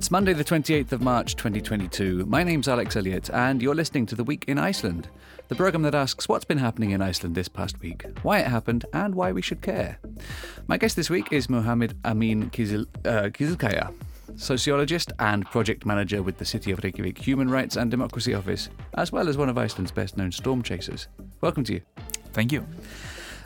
It's Monday, the 28th of March 2022. My name's Alex Elliott, and you're listening to The Week in Iceland, the programme that asks what's been happening in Iceland this past week, why it happened, and why we should care. My guest this week is Muhammed Emin Kizil, uh, Kizilkaya, sociologist and project manager with the City of Reykjavik Human Rights and Democracy Office, as well as one of Iceland's best known storm chasers. Welcome to you. Thank you.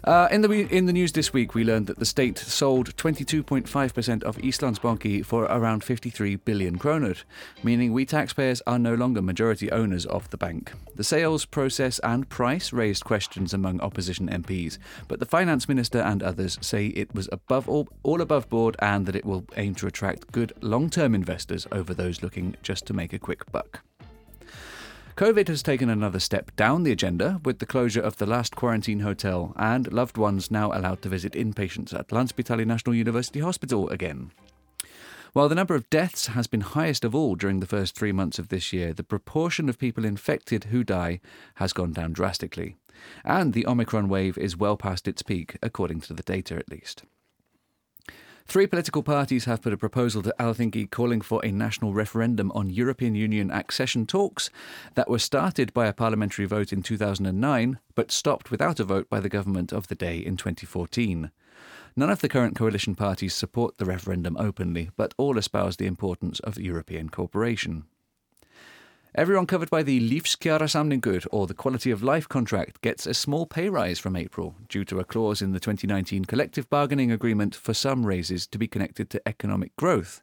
Uh, in the in the news this week, we learned that the state sold 22.5% of Íslandsbanki for around 53 billion kroner, meaning we taxpayers are no longer majority owners of the bank. The sales process and price raised questions among opposition MPs, but the finance minister and others say it was above all, all above board and that it will aim to attract good long-term investors over those looking just to make a quick buck. COVID has taken another step down the agenda with the closure of the last quarantine hotel and loved ones now allowed to visit inpatients at Landspítali National University Hospital again. While the number of deaths has been highest of all during the first three months of this year, the proportion of people infected who die has gone down drastically. And the Omicron wave is well past its peak, according to the data at least. Three political parties have put a proposal to Alþingi calling for a national referendum on European Union accession talks that were started by a parliamentary vote in 2009 but stopped without a vote by the government of the day in 2014. None of the current coalition parties support the referendum openly, but all espouse the importance of European cooperation. Everyone covered by the Lífskjarasamningur or the Quality of Life contract gets a small pay rise from April due to a clause in the 2019 collective bargaining agreement for some raises to be connected to economic growth,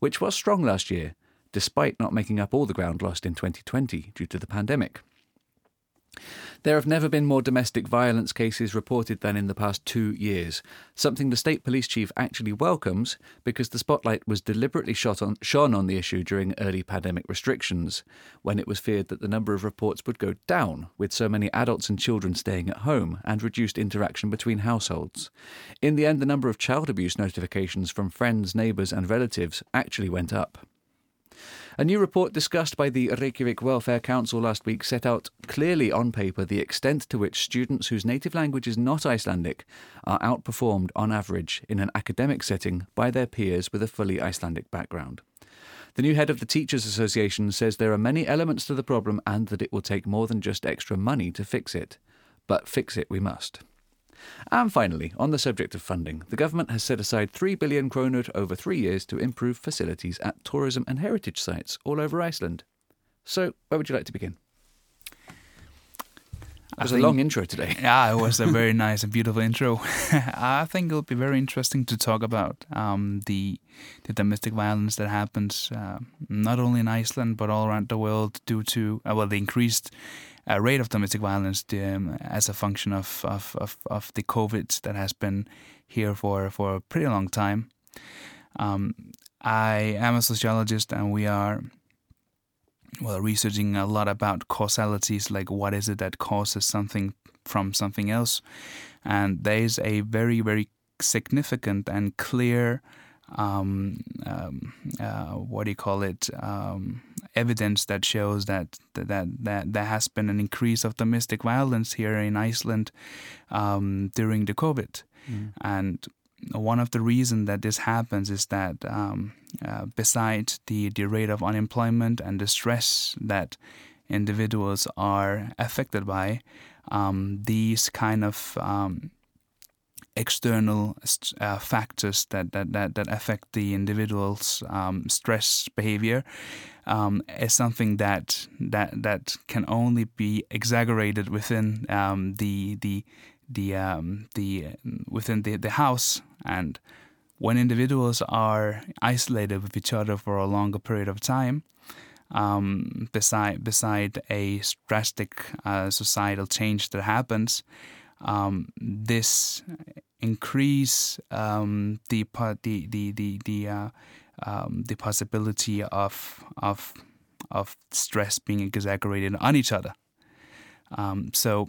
which was strong last year, despite not making up all the ground lost in 2020 due to the pandemic. There have never been more domestic violence cases reported than in the past two years, something the state police chief actually welcomes because the spotlight was deliberately shot on, shone on the issue during early pandemic restrictions, when it was feared that the number of reports would go down with so many adults and children staying at home and reduced interaction between households. In the end, the number of child abuse notifications from friends, neighbours, and relatives actually went up. A new report discussed by the Reykjavik Welfare Council last week set out clearly on paper the extent to which students whose native language is not Icelandic are outperformed on average in an academic setting by their peers with a fully Icelandic background. The new head of the Teachers Association says there are many elements to the problem and that it will take more than just extra money to fix it. But fix it we must. And finally, on the subject of funding, the government has set aside 3 billion kroner over three years to improve facilities at tourism and heritage sites all over Iceland. So, where would you like to begin? It was a long intro today. Yeah, it was a very nice and beautiful intro. I think it'll be very interesting to talk about um, the the domestic violence that happens uh, not only in Iceland but all around the world due to uh, well the increased uh, rate of domestic violence um, as a function of, of, of, of, the COVID that has been here for, for a pretty long time. Um, I am a sociologist and we are well researching a lot about causalities like what is it that causes something from something else and there is a very very significant and clear um, um, uh, what do you call it um, evidence that shows that, that that there has been an increase of domestic violence here in Iceland um, during the COVID, mm. and one of the reasons that this happens is that um, uh, besides the, the rate of unemployment and the stress that individuals are affected by, um, these kind of um, external uh, factors that, that, that, that affect the individual's um, stress behavior um, is something that that that can only be exaggerated within um, the the the um, the within the, the house and when individuals are isolated with each other for a longer period of time um, beside beside a drastic uh, societal change that happens um, this increase um, the the the the, the uh, um, the possibility of of of stress being exaggerated on each other. Um, so.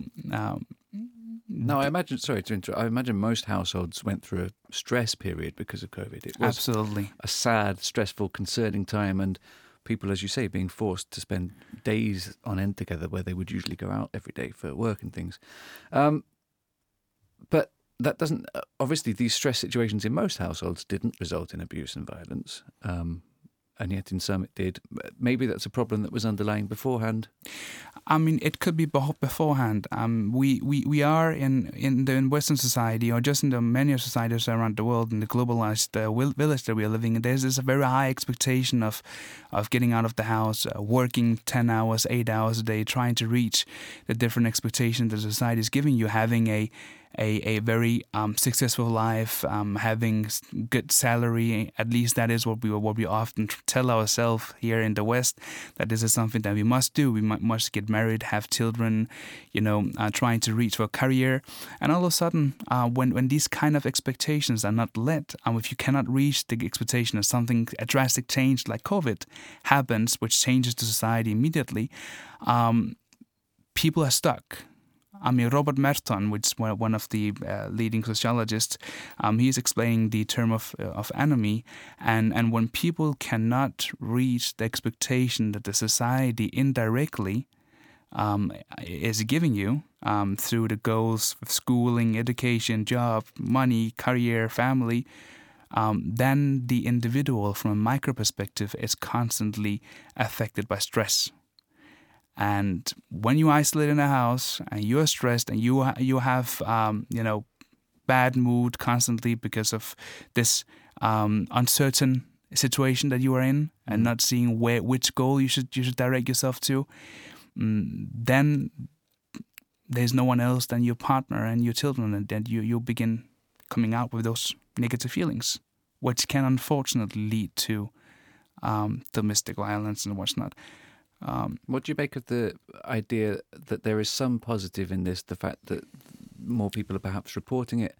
Um, no, I imagine. Sorry to interrupt. I imagine most households went through a stress period because of COVID. It was absolutely a sad, stressful, concerning time, and people, as you say, being forced to spend days on end together where they would usually go out every day for work and things. Um, but that doesn't uh, obviously these stress situations in most households didn't result in abuse and violence. Um, and yet in some it did. Maybe that's a problem that was underlying beforehand. I mean, it could be beforehand. Um, we, we, we are in in the in Western society, or just in the many societies around the world, in the globalized uh, village that we are living in. There's this very high expectation of of getting out of the house, uh, working ten hours, eight hours a day, trying to reach the different expectations that society is giving you, having a a, a very um, successful life, um, having good salary. At least that is what we what we often tell ourselves here in the West that this is something that we must do. We must get married, have children, you know, uh, trying to reach for a career. And all of a sudden, uh, when when these kind of expectations are not met, um, if you cannot reach the expectation of something a drastic change like COVID happens, which changes the society immediately, um, people are stuck I mean, Robert Merton, which is one of the uh, leading sociologists, um, he's explaining the term of uh, of anomie, and and when people cannot reach the expectation that the society indirectly um, is giving you um, through the goals of schooling, education, job, money, career, family, um, then the individual, from a micro perspective, is constantly affected by stress and when you isolate in a house and you are stressed and you you have um, you know bad mood constantly because of this um, uncertain situation that you are in and mm. not seeing where which goal you should you should direct yourself to, mm, then there's no one else than your partner and your children, and then you you begin coming out with those negative feelings, which can unfortunately lead to um, domestic violence and what's not. Um, what do you make of the idea that there is some positive in this? The fact that more people are perhaps reporting it,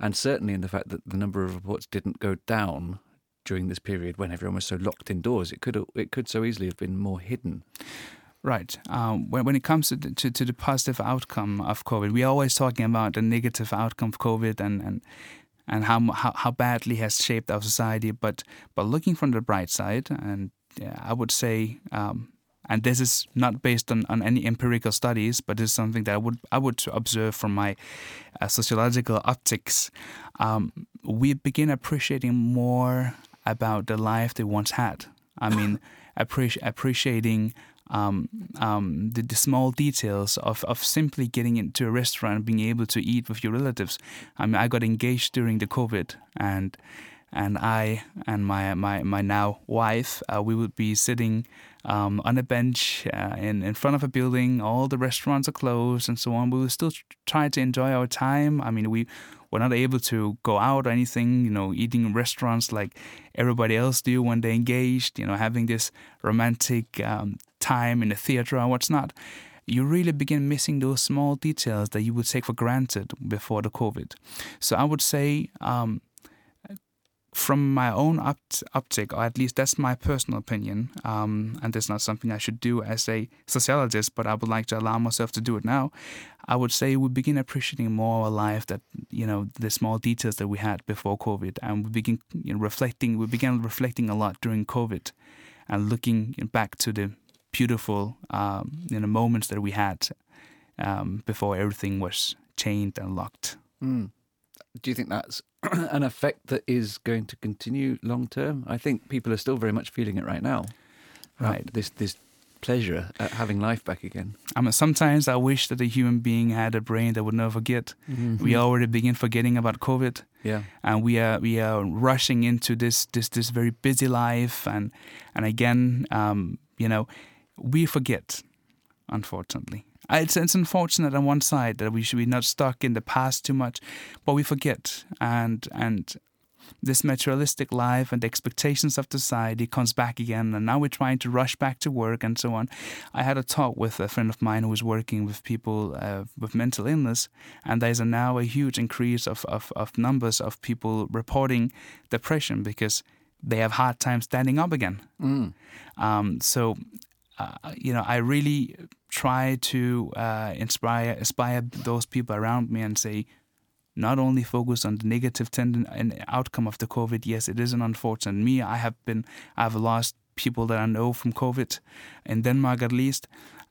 and certainly in the fact that the number of reports didn't go down during this period when everyone was so locked indoors. It could it could so easily have been more hidden. Right. Um, when, when it comes to, to, to the positive outcome of COVID, we're always talking about the negative outcome of COVID and, and and how, how how badly has shaped our society. But but looking from the bright side, and yeah, I would say um, and this is not based on, on any empirical studies, but is something that I would I would observe from my uh, sociological optics. Um, we begin appreciating more about the life they once had. I mean, appreci- appreciating um, um, the, the, small details of, of simply getting into a restaurant and being able to eat with your relatives. I mean, I got engaged during the COVID, and and I and my my, my now wife, uh, we would be sitting um, on a bench uh, in in front of a building. All the restaurants are closed and so on. We still trying to enjoy our time. I mean, we were not able to go out or anything. You know, eating in restaurants like everybody else do when they engaged. You know, having this romantic um, time in the theater or what's not you really begin missing those small details that you would take for granted before the COVID. So I would say um, from my own opt- optic, or at least that's my personal opinion, um, and it's not something I should do as a sociologist, but I would like to allow myself to do it now. I would say we begin appreciating more our life that you know the small details that we had before COVID, and we begin you know, reflecting. We began reflecting a lot during COVID, and looking back to the beautiful um, you know moments that we had um, before everything was chained and locked. Mm. Do you think that's an effect that is going to continue long term? I think people are still very much feeling it right now. Right. this this pleasure at having life back again. I mean, sometimes I wish that a human being had a brain that would never forget. Mm-hmm. We already begin forgetting about COVID. Yeah. And we are we are rushing into this this this very busy life, and and again, um, you know, we forget, unfortunately. Uh, it's, it's unfortunate on one side that we should be not stuck in the past too much, but we forget. And and this materialistic life and the expectations of society comes back again and now we're trying to rush back to work and so on i had a talk with a friend of mine who was working with people uh, with mental illness and there's a now a huge increase of, of, of numbers of people reporting depression because they have hard time standing up again mm. um, so uh, you know i really try to uh, inspire inspire those people around me and say, not only focus on the negative tendon and outcome of the COVID. Yes, it is an unfortunate. Me, I have been, I've lost people that I know from COVID in Denmark at least,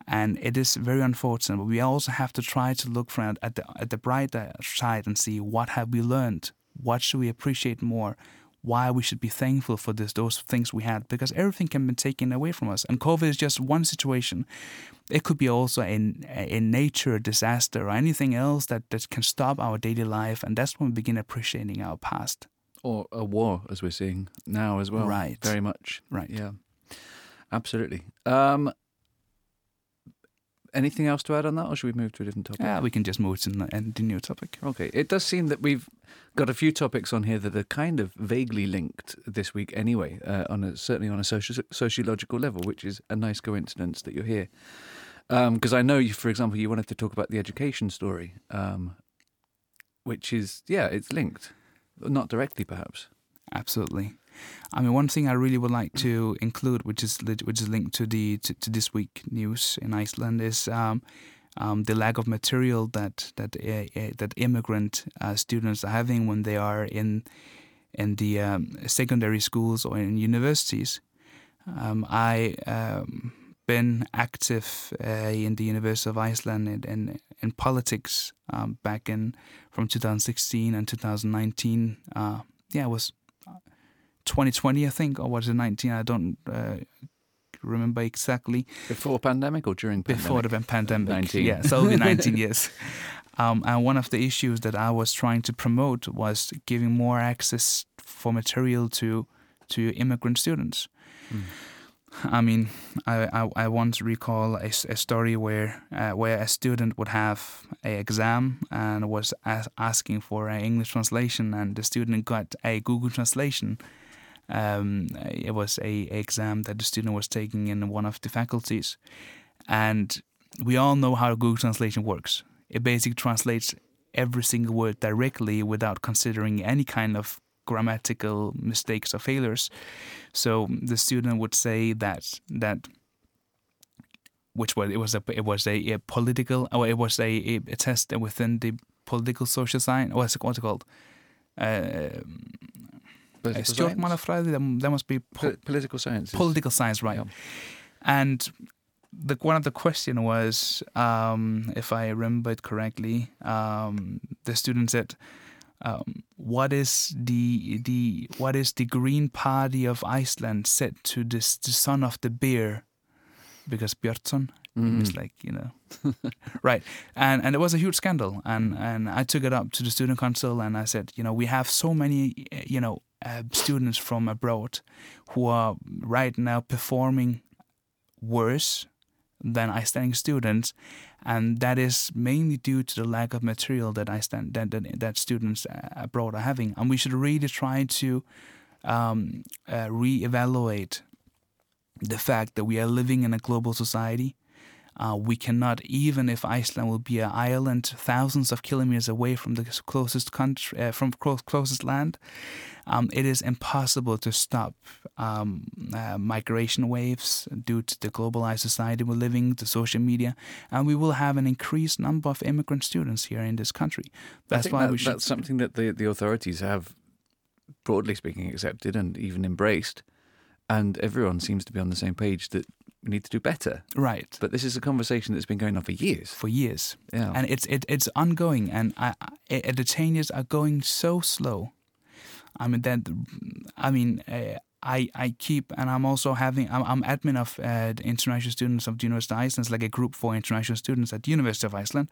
and it is very unfortunate. But we also have to try to look at the at the brighter side and see what have we learned. What should we appreciate more? Why we should be thankful for this, those things we had because everything can be taken away from us. And COVID is just one situation. It could be also a, a nature disaster or anything else that, that can stop our daily life. And that's when we begin appreciating our past. Or a war, as we're seeing now as well. Right. Very much. Right. Yeah. Absolutely. Um, anything else to add on that, or should we move to a different topic? Yeah, we can just move to the new topic. Okay. It does seem that we've got a few topics on here that are kind of vaguely linked this week, anyway. Uh, on a, certainly on a soci- sociological level, which is a nice coincidence that you're here. Because um, I know, you, for example, you wanted to talk about the education story, um, which is yeah, it's linked, not directly perhaps. Absolutely. I mean, one thing I really would like to include, which is which is linked to the to, to this week news in Iceland, is um, um, the lack of material that that uh, uh, that immigrant uh, students are having when they are in in the um, secondary schools or in universities. Um, I um, been active uh, in the University of Iceland in in, in politics um, back in from 2016 and 2019. Uh, yeah, I was 2020, I think, or was it 19? I don't uh, remember exactly. Before pandemic or during pandemic? Before the pandemic. 19. Yeah, so it'll 19 years. Um, and one of the issues that I was trying to promote was giving more access for material to to immigrant students. Mm. I mean, I, I, I once recall a, a story where uh, where a student would have a exam and was as, asking for an English translation, and the student got a Google translation um, it was a, a exam that the student was taking in one of the faculties, and we all know how Google Translation works. It basically translates every single word directly without considering any kind of grammatical mistakes or failures. So the student would say that that which was it was a it was a, a political or it was a, a, test within the political social science. What's it called? Uh, Stjórnmálafræði, that must be po political science. Political science, right. Yeah. And the one of the question was, um, if I remember it correctly, um, the student said, um, "What is the the what is the Green Party of Iceland said to this the son of the bear?" Because Björnsson mm. is like you know, right? And and it was a huge scandal, and and I took it up to the student council, and I said, you know, we have so many, you know, uh, students from abroad who are right now performing worse than Icelandic students, and that is mainly due to the lack of material that Iceland that that, that students uh, abroad are having, and we should really try to um, uh, reevaluate the fact that we are living in a global society uh, we cannot, even if Iceland will be an island thousands of kilometers away from the closest country, uh, from close, closest land, um, it is impossible to stop um, uh, migration waves due to the globalized society we're living, the social media, and we will have an increased number of immigrant students here in this country. That's why that, we should. That's something that the the authorities have, broadly speaking, accepted and even embraced, and everyone seems to be on the same page that we need to do better. Right. But this is a conversation that's been going on for years. For years. Yeah. And it's it, it's ongoing, and I, I, the changes are going so slow. I mean that. I mean, uh, I, I keep and I'm also having I'm, I'm admin of uh, international students of the University of Iceland, it's like a group for international students at the University of Iceland.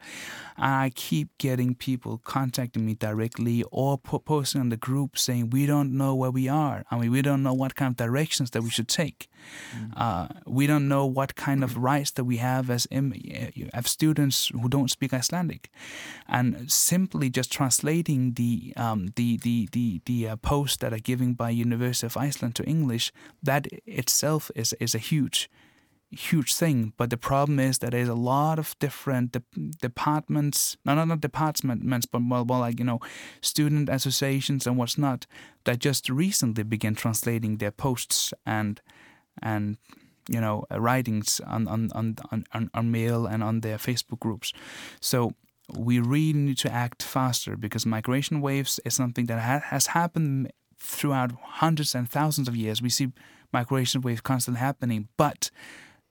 And I keep getting people contacting me directly or posting on the group saying we don't know where we are. I mean we don't know what kind of directions that we should take. Mm. Uh, we don't know what kind of rights that we have as Im- as students who don't speak Icelandic, and simply just translating the um, the the the, the uh, posts that are given by University of Iceland to English, that itself is is a huge huge thing. But the problem is that there's a lot of different de- departments, no, not not departments, but more, more like you know, student associations and what's not, that just recently began translating their posts and and you know uh, writings on on, on on on mail and on their Facebook groups. So we really need to act faster because migration waves is something that ha- has happened throughout hundreds and thousands of years. We see migration waves constantly happening, but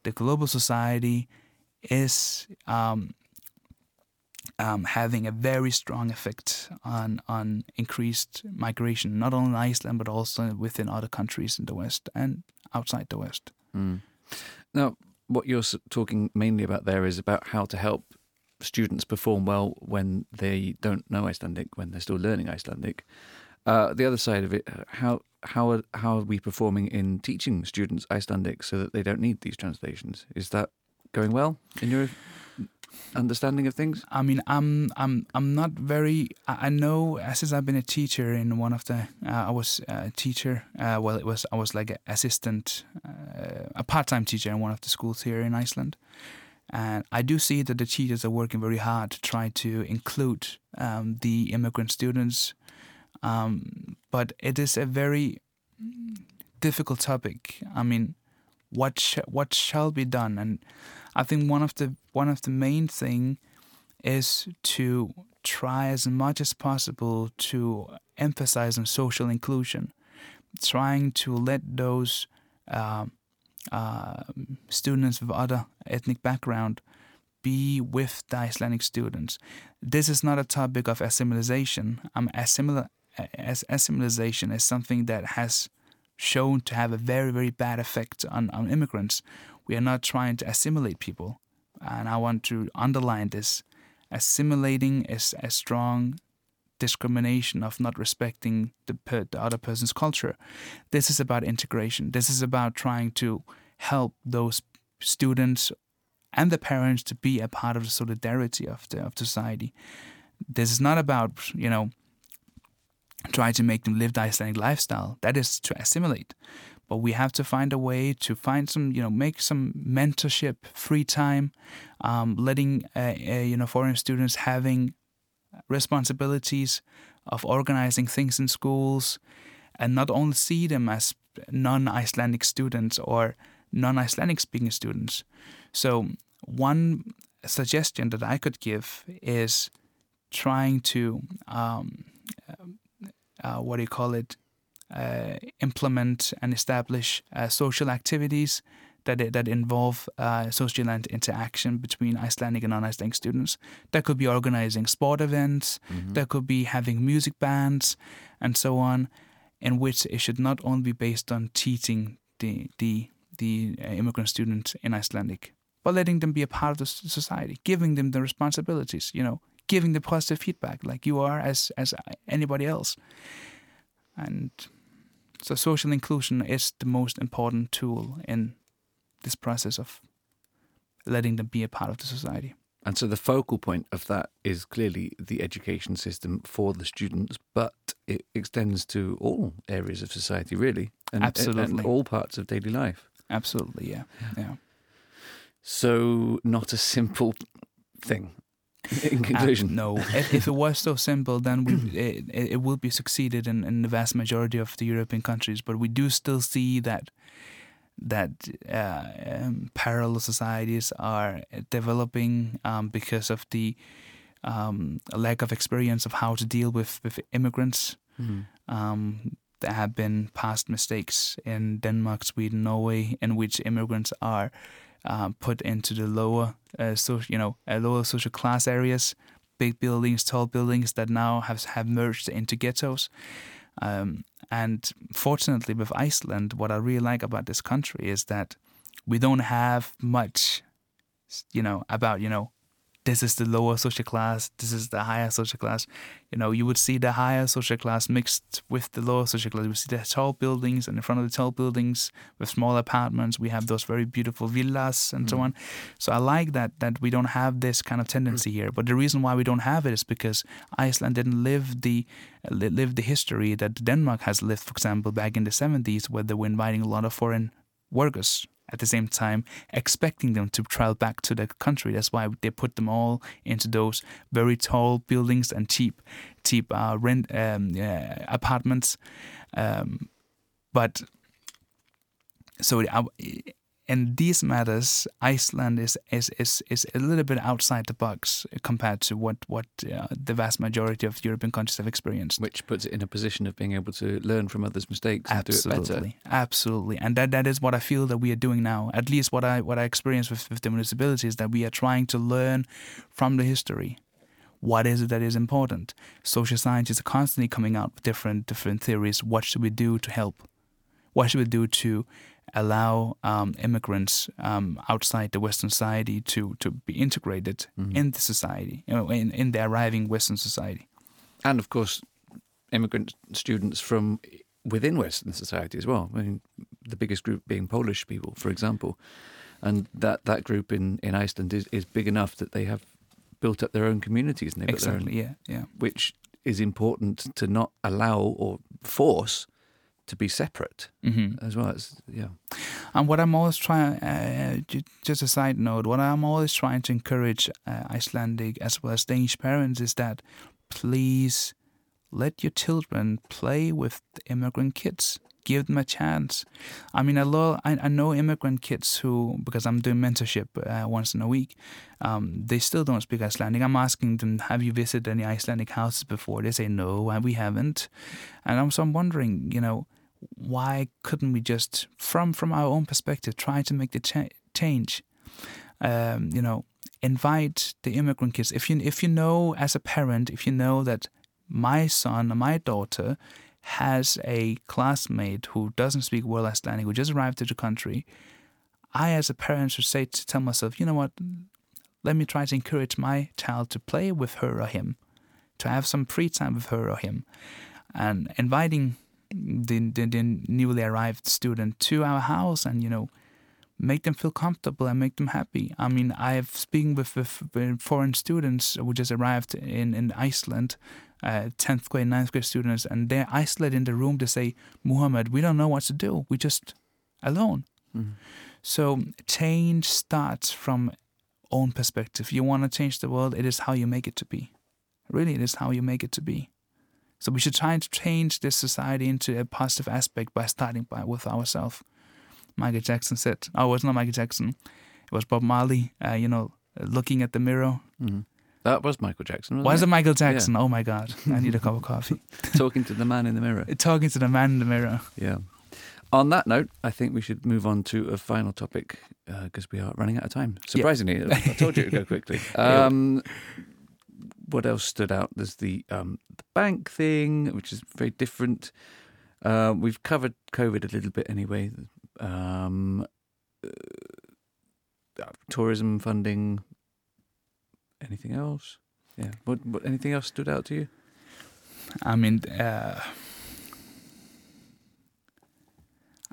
the global society is um, um, having a very strong effect on on increased migration, not only in Iceland but also within other countries in the West and outside the West. Mm. Now, what you're talking mainly about there is about how to help students perform well when they don't know Icelandic, when they're still learning Icelandic. Uh, the other side of it, how how are, how are we performing in teaching students Icelandic so that they don't need these translations? Is that going well in your understanding of things? I mean, I'm I'm I'm not very. I know since I've been a teacher in one of the. Uh, I was a teacher. Uh, well, it was I was like an assistant, uh, a part-time teacher in one of the schools here in Iceland, and I do see that the teachers are working very hard to try to include um, the immigrant students, um, but it is a very difficult topic. I mean, what sh- what shall be done and I think one of the one of the main thing is to try as much as possible to emphasize on social inclusion, trying to let those uh, uh, students of other ethnic background be with the Icelandic students. This is not a topic of assimilation. Um, assimil- as assimilation is something that has shown to have a very very bad effect on, on immigrants we are not trying to assimilate people. And I want to underline this. Assimilating is a strong discrimination of not respecting the, the other person's culture. This is about integration. This is about trying to help those students and the parents to be a part of the solidarity of the of society. This is not about you know trying to make them live the Icelandic lifestyle. That is to assimilate but we have to find a way to find some, you know, make some mentorship, free time, um, letting uh, uh, you know foreign students having responsibilities of organizing things in schools, and not only see them as non-Icelandic students or non-Icelandic speaking students. So one suggestion that I could give is trying to um, uh, what do you call it uh, implement and establish uh, social activities that that involve uh, social interaction between Icelandic and non-Icelandic students. That could be organizing sport events. Mm-hmm. That could be having music bands, and so on, in which it should not only be based on teaching the the the immigrant student in Icelandic, but letting them be a part of the society, giving them the responsibilities. You know, giving the positive feedback, like you are as as anybody else, and so social inclusion is the most important tool in this process of letting them be a part of the society. And so the focal point of that is clearly the education system for the students, but it extends to all areas of society, really. And, Absolutely. And all parts of daily life. Absolutely, yeah. Yeah. So, not a simple thing. in conclusion. Uh, no, if, if, it was so simple, then we, it, it would be succeeded in, in the vast majority of the European countries. But we do still see that that uh, um, parallel societies are developing um, because of the um, lack of experience of how to deal with, with immigrants. Mm-hmm. there have been past mistakes in Denmark, Sweden, Norway, in which immigrants are um, put into the lower, uh, so, you know, uh, lower social class areas, big buildings, tall buildings that now have have merged into ghettos. Um, and fortunately, with Iceland, what I really like about this country is that we don't have much, you know, about you know this is the lower social class, this is the higher social class. You know, you would see the higher social class mixed with the lower social class. We see the tall buildings, and in front of the tall buildings, with small apartments, we have those very beautiful villas and mm. so on. So I like that that we don't have this kind of tendency mm. here. But the reason why we don't have it is because Iceland didn't live the live the history that Denmark has lived. For example, back in the 70s, where they were inviting a lot of foreign workers at the same time expecting them to travel back to the country. That's why they put them all into those very tall buildings and cheap, cheap uh, rent um, uh, apartments. Um, but so in these matters, Iceland is, is, is, is a little bit outside the box compared to what what uh, the vast majority of European countries have experienced. Which puts it in a position of being able to learn from others' mistakes absolutely, and do it better. Absolutely, and that that is what I feel that we are doing now. At least what I what I experience with, with the municipalities is that we are trying to learn from the history. what is it that is important? Social scientists are constantly coming out with different different theories. What should we do to help? What should we do to allow um, immigrants um, outside the Western society to, to be integrated Mhm. in the society, you know, in, in the arriving Western society? and of course, immigrant students from within Western society as well. I mean, the biggest group being Polish people, for example, and that that group in in Iceland is is big enough that they have built up their own communities and their own Exactly. Yeah. Yeah. which is important to not allow or force to be separate hmm as well. It's, yeah. And what I'm always trying, uh, just a side note, what I'm always trying to encourage uh, Icelandic as well as Danish parents is that please let your children play with the immigrant kids. Give them a chance. I mean, I, lo- I, I know immigrant kids who, because I'm doing mentorship uh, once in a week, um, they still don't speak Icelandic. I'm asking them, have you visited any Icelandic houses before? They say, no, we haven't. And I'm, so I'm wondering, you know, why couldn't we just, from from our own perspective, try to make the cha- change? Um, you know, invite the immigrant kids. If you if you know as a parent, if you know that my son or my daughter has a classmate who doesn't speak well Icelandic, who just arrived to the country, I as a parent should say to tell myself, you know what, let me try to encourage my child to play with her or him, to have some free time with her or him, and inviting the, the, the newly arrived student to our house and you know make them feel comfortable and make them happy. I mean, I've speaking with, with, with foreign students who just arrived in in Iceland, uh, tenth grade, 9th grade students, and they're isolated in the room. They say, "Muhammed, we don't know what to do. We just alone." Mhm. So change starts from own perspective. You want to change the world. It is how you make it to be. Really, it is how you make it to be. So we should try to change this society into a positive aspect by starting by with ourselves. Michael Jackson said, "Oh, it's not Michael Jackson. It was Bob Marley. Uh, you know, looking at the mirror. Mhm. That was Michael Jackson, wasn't Was it it? Michael Jackson? Oh my God! I need a cup of coffee. Talking to the man in the mirror. Talking to the man in the mirror. Yeah. On that note, I think we should move on to a final topic because we are running out of time. Surprisingly, I told you it would go quickly. Yeah. Um, what else stood out? There's the um, the bank thing, which is very different. Uh, we've covered COVID a little bit anyway. Um, uh, tourism funding. Anything else? Yeah. What, what? Anything else stood out to you? I mean, uh,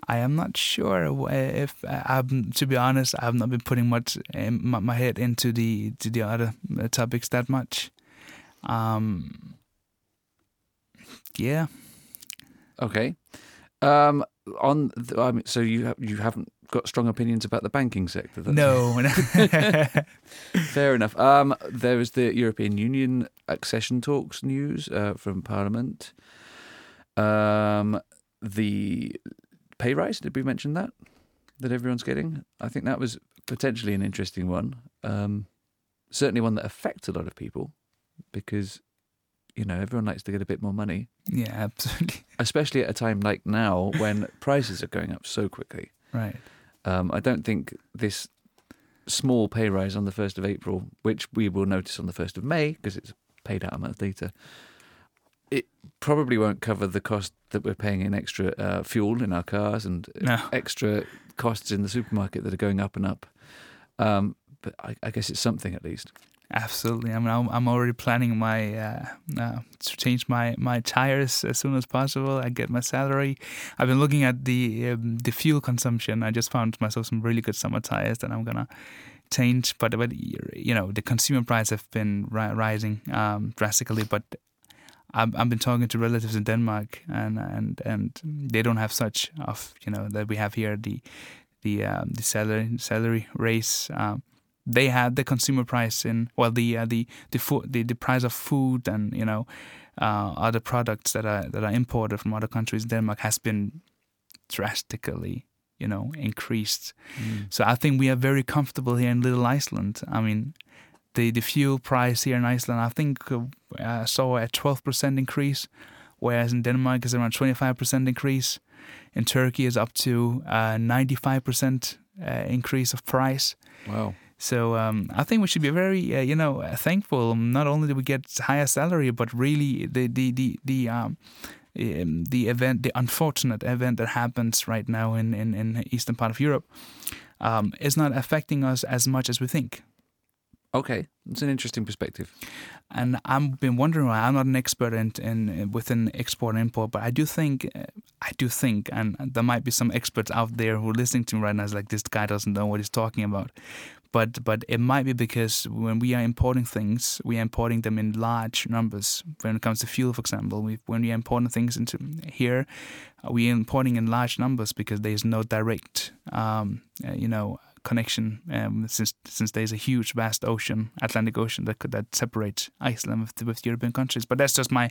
I am not sure if uh, I'm. To be honest, I've not been putting much my, head into the to the other uh, topics that much. Um, yeah, Okay. Um, on the, I mean, so you you haven't got strong opinions about the banking sector. No, fair enough. Um, there was the European Union accession talks news uh, from Parliament. Um, the pay rise. Did we mention that? That everyone's getting. I think that was potentially an interesting one. Um, certainly one that affects a lot of people because you know everyone likes to get a bit more money yeah, absolutely especially at a time like now when prices are going up so quickly. right. Um, I don't think this small pay rise on the 1st of April, which we will notice on the 1st of May because it's paid out a month later, it probably won't cover the cost that we're paying in extra uh, fuel in our cars and No. extra costs in the supermarket that are going up and up. Um, but I, I guess it's something at least. Absolutely. I mean, I'm, I'm already planning my uh, uh, to change my, my tires as soon as possible. I get my salary. I've been looking at the um, the fuel consumption. I just found myself some really good summer tires that I'm gonna change. But but you know, the consumer price have been ri- rising um, drastically. But I've, I've been talking to relatives in Denmark, and and and they don't have such of you know that we have here the the um, the salary salary raise. Um, they had the consumer price in well the uh, the the, food, the the price of food and you know uh, other products that are that are imported from other countries. Denmark has been drastically you know increased. So I think we are very comfortable here in Little Iceland. I mean, the the fuel price here in Iceland, I think uh, saw a twelve percent increase, whereas in Denmark is around twenty five percent increase. In Turkey is up to uh, ninety five percent uh, increase of price. Wow. So um, I think we should be very, uh, you know, thankful. Not only do we get higher salary, but really the the the the um, um, the event, the unfortunate event that happens right now in in, in eastern part of Europe, um, is not affecting us as much as we think. Okay, it's an interesting perspective. And I've been wondering why I'm not an expert in, in within export and import, but I do think I do think, and there might be some experts out there who are listening to me right now is like this guy doesn't know what he's talking about. But but it might be because when we are importing things, we are importing them in large numbers. When it comes to fuel, for example, we, when we are importing things into here, we are importing in large numbers because there is no direct, um, you know, connection um, since since there's a huge vast ocean Atlantic Ocean that could, that separates Iceland with, with European countries. But that's just my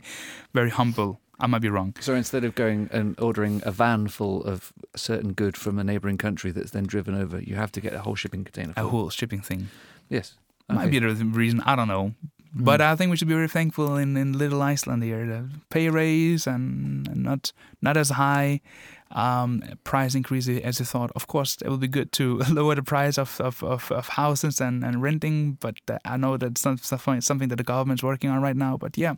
very humble I might be wrong. So instead of going and ordering a van full of certain good from a neighboring country that's then driven over you have to get a whole shipping container full. a whole shipping thing. Yes. Okay. might be the reason I don't know. Mm. but I think we should be very thankful in, in little Iceland here. The pay raise and, and not not as high um, price increase as you thought. Of course, it would be good to lower the price of, of, of, of houses and, and renting, but uh, I know that's something that the government's working on right now. But yeah,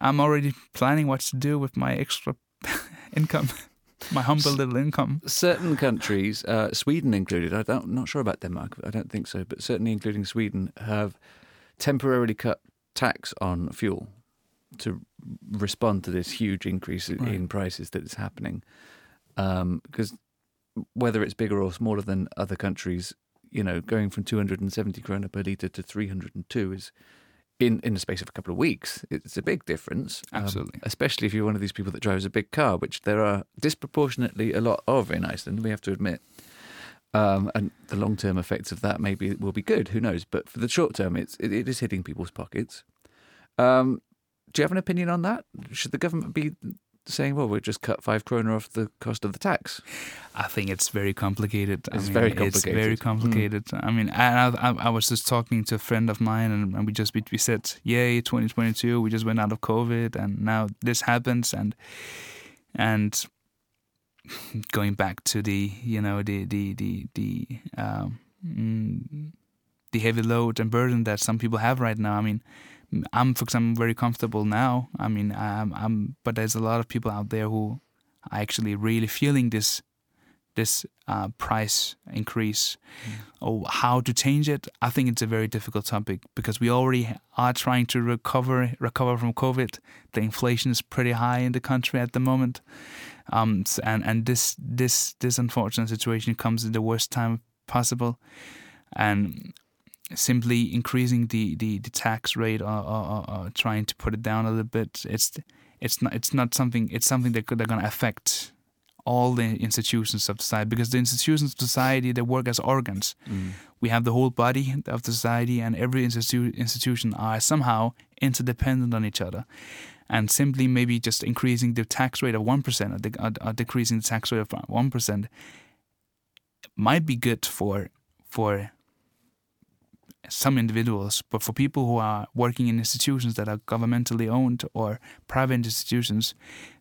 I'm already planning what to do with my extra income. my humble little income. Certain countries, uh, Sweden included, I don't, I'm not sure about Denmark, I don't think so, but certainly including Sweden, have temporarily cut tax on fuel to respond to this huge increase right. in prices that is happening. Because um, whether it's bigger or smaller than other countries, you know, going from 270 krona per litre to 302 is in in the space of a couple of weeks. It's a big difference. Um, Absolutely. Um, especially if you're one of these people that drives a big car, which there are disproportionately a lot of in Iceland, we have to admit. Um, and the long term effects of that maybe will be good. Who knows? But for the short term, it's it, it is hitting people's pockets. Um, do you have an opinion on that? Should the government be saying, well, we'll just cut five kroner off the cost of the tax? I think it's very complicated. It's I mean, very complicated. It's very complicated. Mm. I mean, I, I, I, was just talking to a friend of mine, and, and we just we, we said, "Yay, 2022! We just went out of COVID, and now this happens." And and going back to the you know the the the the um, mm, the heavy load and burden that some people have right now. I mean I'm, for example, very comfortable now. I mean, I'm, I'm, but there's a lot of people out there who are actually really feeling this this uh, price increase mm. or how to change it. I think it's a very difficult topic because we already are trying to recover recover from COVID. The inflation is pretty high in the country at the moment, um, and and this this this unfortunate situation comes in the worst time possible, and simply increasing the, the, the tax rate or, or, or, trying to put it down a little bit. It's it's not it's not something it's something that could, they're going to affect all the institutions of society because the institutions of society they work as organs. Mm. We have the whole body of the society, and every institu- institution are somehow interdependent on each other. And simply maybe just increasing the tax rate of one percent or, de- or decreasing the tax rate of one percent might be good for for some individuals, but for people who are working in institutions that are governmentally owned or private institutions,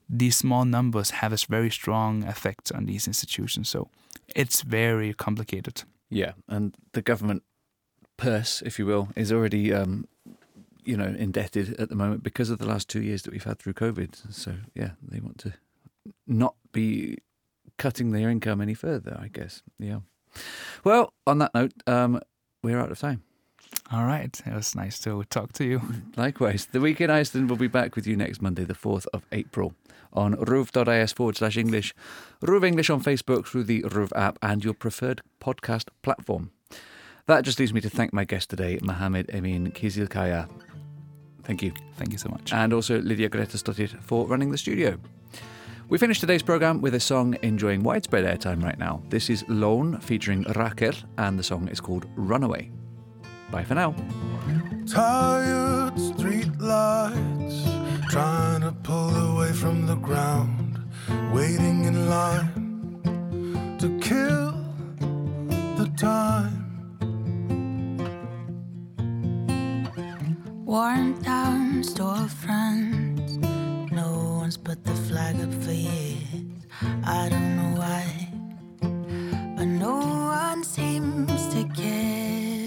these small numbers have a very strong effect on these institutions. So it's very complicated. Yeah, and the government purse, if you will, is already, um, you know, indebted at the moment because of the last two years that we've had through COVID. So yeah, they want to not be cutting their income any further. I guess. Yeah. Well, on that note, um, we're out of time. All right. It was nice to talk to you. Likewise. The Week in Iceland will be back with you next Monday, the 4th of April, on ruv.is forward slash English, RÚV English on Facebook through the RÚV app and your preferred podcast platform. That just leaves me to thank my guest today, Muhammed Emin Kizilkaya. Thank you. Thank you so much. And also Lydia Gretastottir for running the studio. We finish today's programme with a song enjoying widespread airtime right now. This is Lón featuring Rakel, and the song is called Runaway. Bye for now. Tired street lights, trying to pull away from the ground, waiting in line to kill the time. Worn down storefronts, no one's put the flag up for years. I don't know why, but no one seems to care.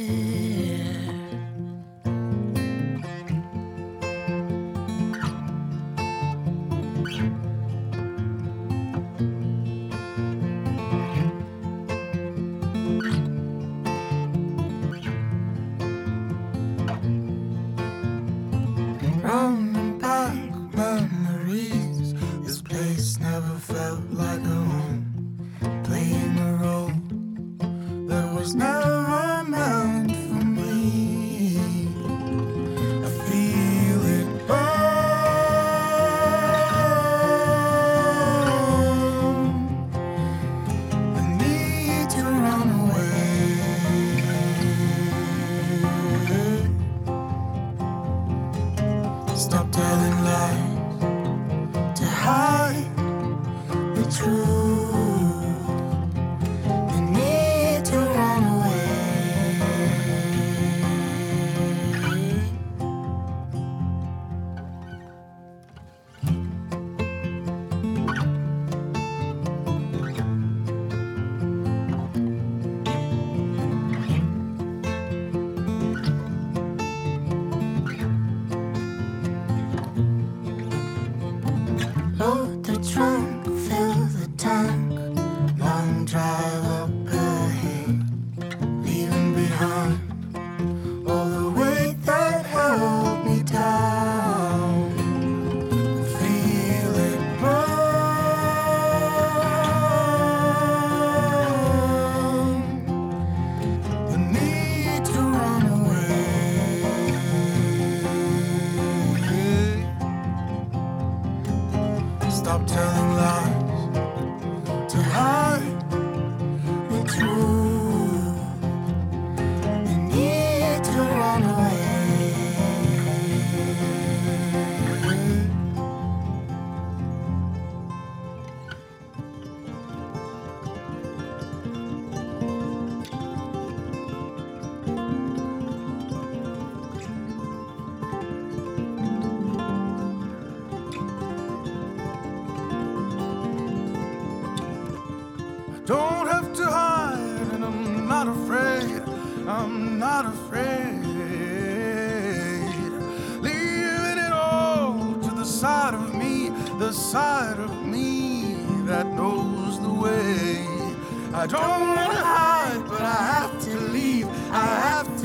Don't have to hide, and I'm not afraid. I'm not afraid. Leaving it all to the side of me, the side of me that knows the way. I don't want to hide, but I have to leave. I have to